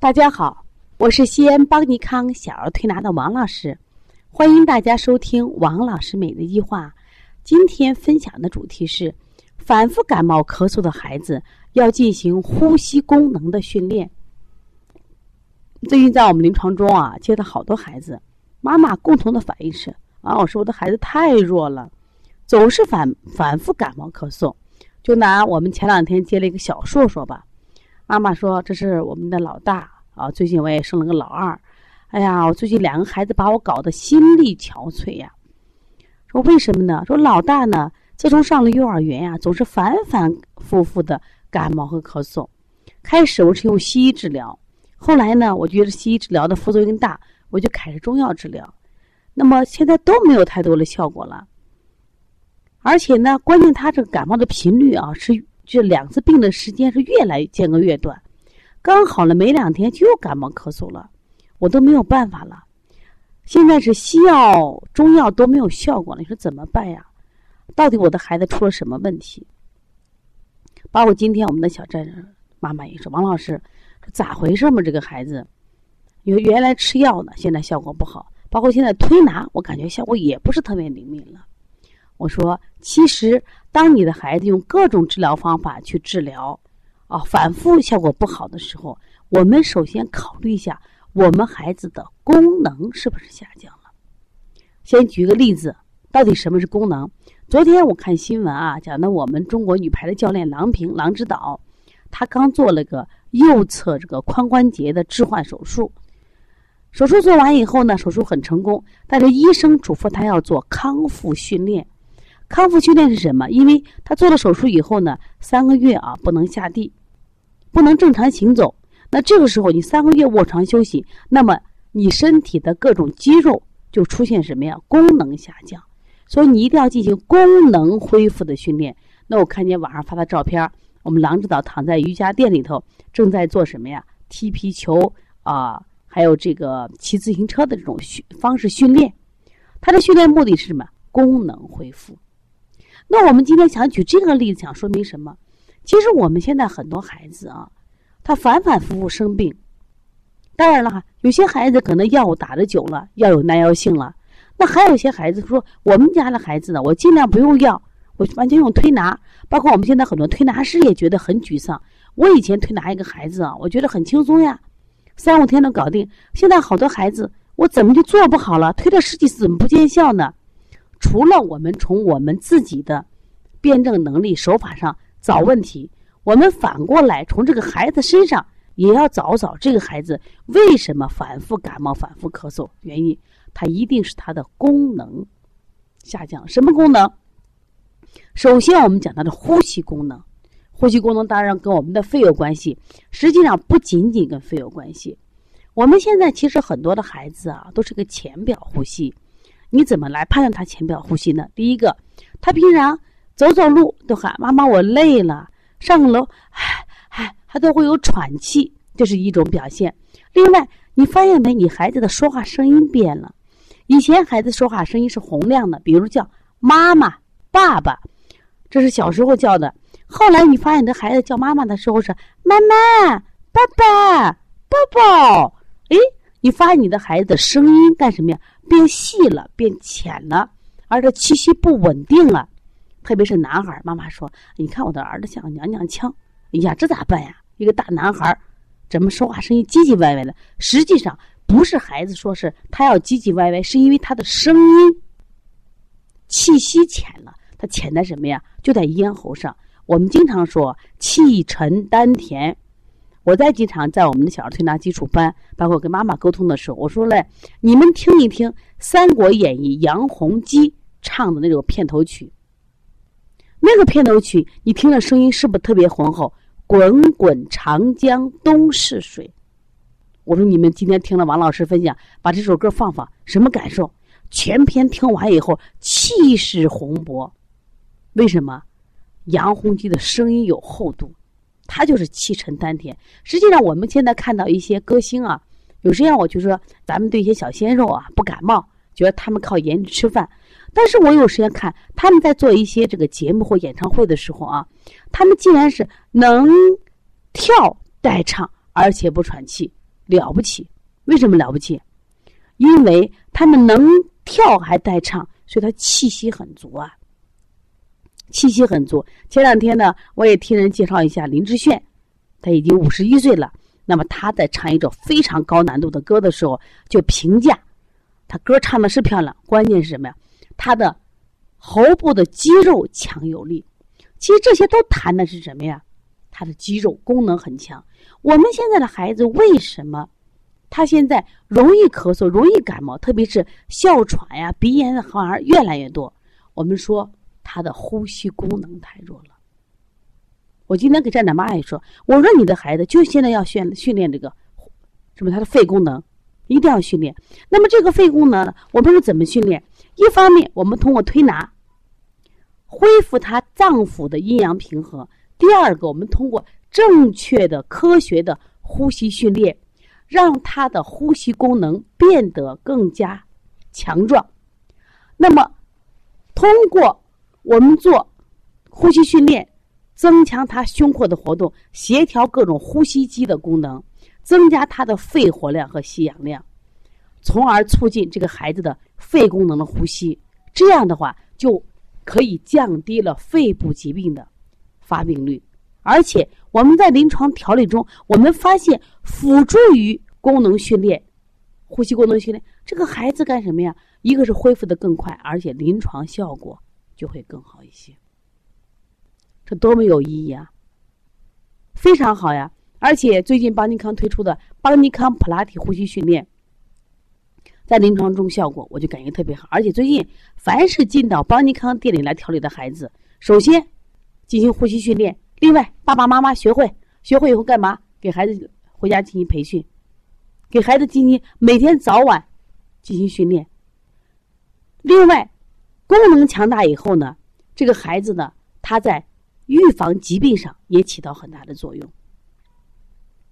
大家好，我是西安邦尼康小儿推拿的王老师，欢迎大家收听王老师每日一话。今天分享的主题是：反复感冒咳嗽的孩子要进行呼吸功能的训练。最近在我们临床中啊，接到好多孩子，妈妈共同的反应是：啊，老师，我的孩子太弱了，总是反反复感冒咳嗽。就拿我们前两天接了一个小硕硕吧。妈妈说：“这是我们的老大啊，最近我也生了个老二。哎呀，我最近两个孩子把我搞得心力憔悴呀。说为什么呢？说老大呢，自从上了幼儿园呀，总是反反复复的感冒和咳嗽。开始我是用西医治疗，后来呢，我觉得西医治疗的副作用大，我就开始中药治疗。那么现在都没有太多的效果了。而且呢，关键他这个感冒的频率啊是。”这两次病的时间是越来间隔越短，刚好了没两天就又感冒咳嗽了，我都没有办法了。现在是西药、中药都没有效果了，你说怎么办呀？到底我的孩子出了什么问题？包括今天我们的小战士妈妈也说：“王老师，咋回事嘛？这个孩子，原原来吃药呢，现在效果不好。包括现在推拿，我感觉效果也不是特别灵敏了。”我说，其实当你的孩子用各种治疗方法去治疗，啊，反复效果不好的时候，我们首先考虑一下我们孩子的功能是不是下降了。先举个例子，到底什么是功能？昨天我看新闻啊，讲的我们中国女排的教练郎平郎指导，她刚做了个右侧这个髋关节的置换手术，手术做完以后呢，手术很成功，但是医生嘱咐她要做康复训练。康复训练是什么？因为他做了手术以后呢，三个月啊不能下地，不能正常行走。那这个时候你三个月卧床休息，那么你身体的各种肌肉就出现什么呀？功能下降。所以你一定要进行功能恢复的训练。那我看见网上发的照片，我们郎指导躺在瑜伽垫里头，正在做什么呀？踢皮球啊，还有这个骑自行车的这种训方式训练。他的训练目的是什么？功能恢复。那我们今天想举这个例子，想说明什么？其实我们现在很多孩子啊，他反反复复生病。当然了哈，有些孩子可能药物打的久了，药有耐药性了。那还有些孩子说，我们家的孩子呢，我尽量不用药，我完全用推拿。包括我们现在很多推拿师也觉得很沮丧。我以前推拿一个孩子啊，我觉得很轻松呀，三五天能搞定。现在好多孩子，我怎么就做不好了？推了十几次怎么不见效呢？除了我们从我们自己的辩证能力手法上找问题，我们反过来从这个孩子身上也要找找这个孩子为什么反复感冒、反复咳嗽原因，它一定是它的功能下降。什么功能？首先我们讲它的呼吸功能，呼吸功能当然跟我们的肺有关系，实际上不仅仅跟肺有关系。我们现在其实很多的孩子啊，都是个浅表呼吸。你怎么来判断他浅表呼吸呢？第一个，他平常走走路都喊妈妈，我累了。上楼，唉唉，他都会有喘气，这是一种表现。另外，你发现没？你孩子的说话声音变了。以前孩子说话声音是洪亮的，比如叫妈妈、爸爸，这是小时候叫的。后来你发现你的孩子叫妈妈的时候是妈妈、爸爸、抱抱。哎，你发现你的孩子的声音干什么呀？变细了，变浅了，而且气息不稳定了，特别是男孩妈妈说：“你看我的儿子像个娘娘腔。”哎呀，这咋办呀？一个大男孩怎么说话声音唧唧歪歪的？实际上不是孩子说是他要唧唧歪歪，是因为他的声音气息浅了。他浅在什么呀？就在咽喉上。我们经常说气沉丹田。我在经常在我们的小儿推拿基础班，包括跟妈妈沟通的时候，我说嘞，你们听一听《三国演义》杨洪基唱的那种片头曲。那个片头曲，你听了声音是不是特别浑厚？滚滚长江东逝水。我说你们今天听了王老师分享，把这首歌放放，什么感受？全篇听完以后，气势宏博。为什么？杨洪基的声音有厚度。他就是气沉丹田。实际上，我们现在看到一些歌星啊，有时间我就说，咱们对一些小鲜肉啊不感冒，觉得他们靠颜值吃饭。但是我有时间看他们在做一些这个节目或演唱会的时候啊，他们竟然是能跳带唱，而且不喘气。了不起。为什么了不起？因为他们能跳还带唱，所以他气息很足啊。气息很足。前两天呢，我也听人介绍一下林志炫，他已经五十一岁了。那么他在唱一首非常高难度的歌的时候，就评价他歌唱的是漂亮，关键是什么呀？他的喉部的肌肉强有力。其实这些都谈的是什么呀？他的肌肉功能很强。我们现在的孩子为什么他现在容易咳嗽、容易感冒，特别是哮喘呀、鼻炎的反而越来越多？我们说。他的呼吸功能太弱了。我今天给站长妈也说，我说你的孩子就现在要训训练这个，什么他的肺功能一定要训练。那么这个肺功能，我们是怎么训练？一方面，我们通过推拿恢复他脏腑的阴阳平衡；第二个，我们通过正确的、科学的呼吸训练，让他的呼吸功能变得更加强壮。那么，通过我们做呼吸训练，增强他胸廓的活动，协调各种呼吸机的功能，增加他的肺活量和吸氧量，从而促进这个孩子的肺功能的呼吸。这样的话，就可以降低了肺部疾病的发病率。而且我们在临床调理中，我们发现辅助于功能训练、呼吸功能训练，这个孩子干什么呀？一个是恢复的更快，而且临床效果。就会更好一些，这多么有意义啊！非常好呀！而且最近邦尼康推出的邦尼康普拉提呼吸训练，在临床中效果我就感觉特别好。而且最近凡是进到邦尼康店里来调理的孩子，首先进行呼吸训练，另外爸爸妈妈学会，学会以后干嘛？给孩子回家进行培训，给孩子进行每天早晚进行训练，另外。功能强大以后呢，这个孩子呢，他在预防疾病上也起到很大的作用。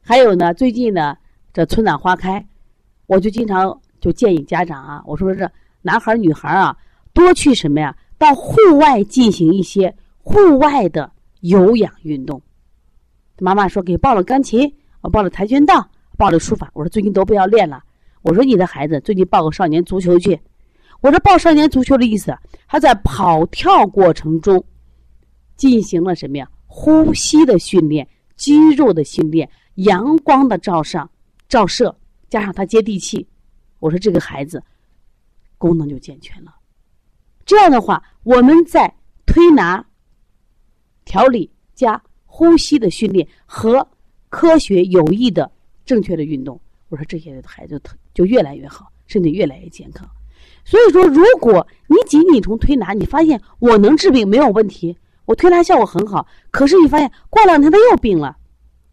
还有呢，最近呢，这春暖花开，我就经常就建议家长啊，我说这男孩女孩啊，多去什么呀？到户外进行一些户外的有氧运动。妈妈说给报了钢琴，我报了跆拳道，报了书法。我说最近都不要练了。我说你的孩子最近报个少年足球去。我说报少年足球的意思，他在跑跳过程中进行了什么呀？呼吸的训练、肌肉的训练、阳光的照上照射，加上他接地气。我说这个孩子功能就健全了。这样的话，我们在推拿、调理加呼吸的训练和科学有益的正确的运动，我说这些孩子就越来越好，身体越来越健康。所以说，如果你仅仅从推拿，你发现我能治病没有问题，我推拿效果很好，可是你发现过两天他又病了，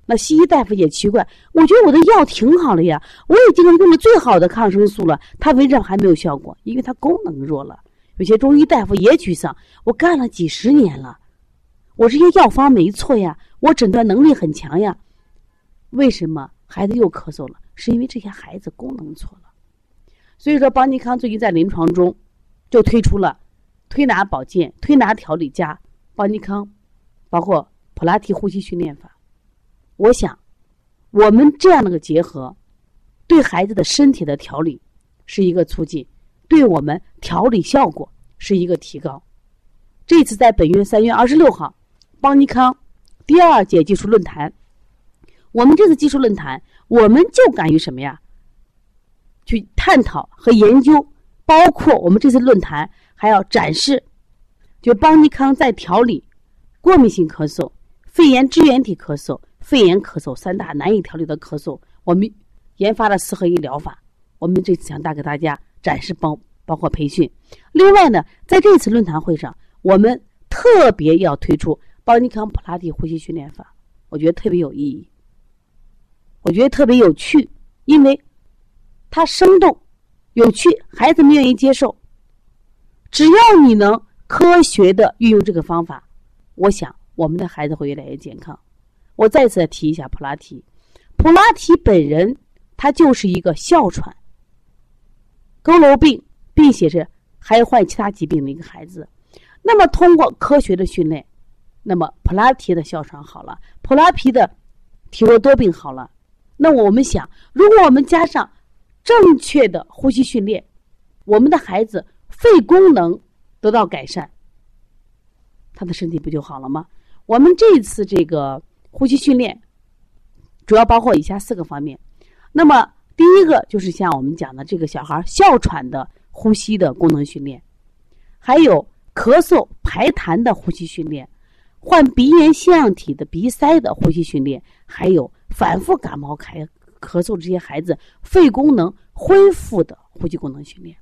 那西医大夫也奇怪，我觉得我的药挺好了呀，我已经用了最好的抗生素了，他为什么还没有效果？因为他功能弱了。有些中医大夫也沮丧，我干了几十年了，我这些药方没错呀，我诊断能力很强呀，为什么孩子又咳嗽了？是因为这些孩子功能错了。所以说，邦尼康最近在临床中就推出了推拿保健、推拿调理加邦尼康，包括普拉提呼吸训练法。我想，我们这样的个结合，对孩子的身体的调理是一个促进，对我们调理效果是一个提高。这次在本月三月二十六号，邦尼康第二届技术论坛，我们这次技术论坛，我们就敢于什么呀？去探讨和研究，包括我们这次论坛还要展示，就邦尼康在调理过敏性咳嗽、肺炎支原体咳嗽、肺炎咳嗽三大难以调理的咳嗽，我们研发了四合一疗法。我们这次想带给大家展示，包包括培训。另外呢，在这次论坛会上，我们特别要推出邦尼康普拉提呼吸训练法，我觉得特别有意义，我觉得特别有趣，因为。它生动、有趣，孩子们愿意接受。只要你能科学的运用这个方法，我想我们的孩子会越来越健康。我再次提一下普拉提，普拉提本人他就是一个哮喘、佝偻病，并且是还患其他疾病的一个孩子。那么通过科学的训练，那么普拉提的哮喘好了，普拉提的体弱多病好了。那我们想，如果我们加上正确的呼吸训练，我们的孩子肺功能得到改善，他的身体不就好了吗？我们这次这个呼吸训练主要包括以下四个方面。那么第一个就是像我们讲的这个小孩哮喘的呼吸的功能训练，还有咳嗽排痰的呼吸训练，患鼻炎腺样体的鼻塞的呼吸训练，还有反复感冒开咳嗽这些孩子肺功能恢复的呼吸功能训练。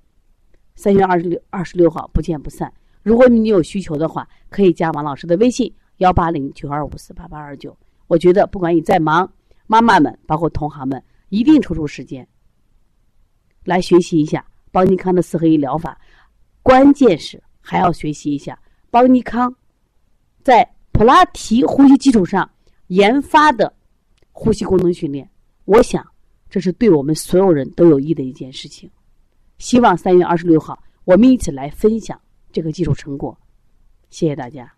三月二十六二十六号不见不散。如果你有需求的话，可以加王老师的微信幺八零九二五四八八二九。我觉得不管你再忙，妈妈们包括同行们一定抽出时间来学习一下邦尼康的四合一疗法。关键是还要学习一下邦尼康在普拉提呼吸基础上研发的呼吸功能训练。我想这是对我们所有人都有益的一件事情。希望三月二十六号，我们一起来分享这个技术成果。谢谢大家。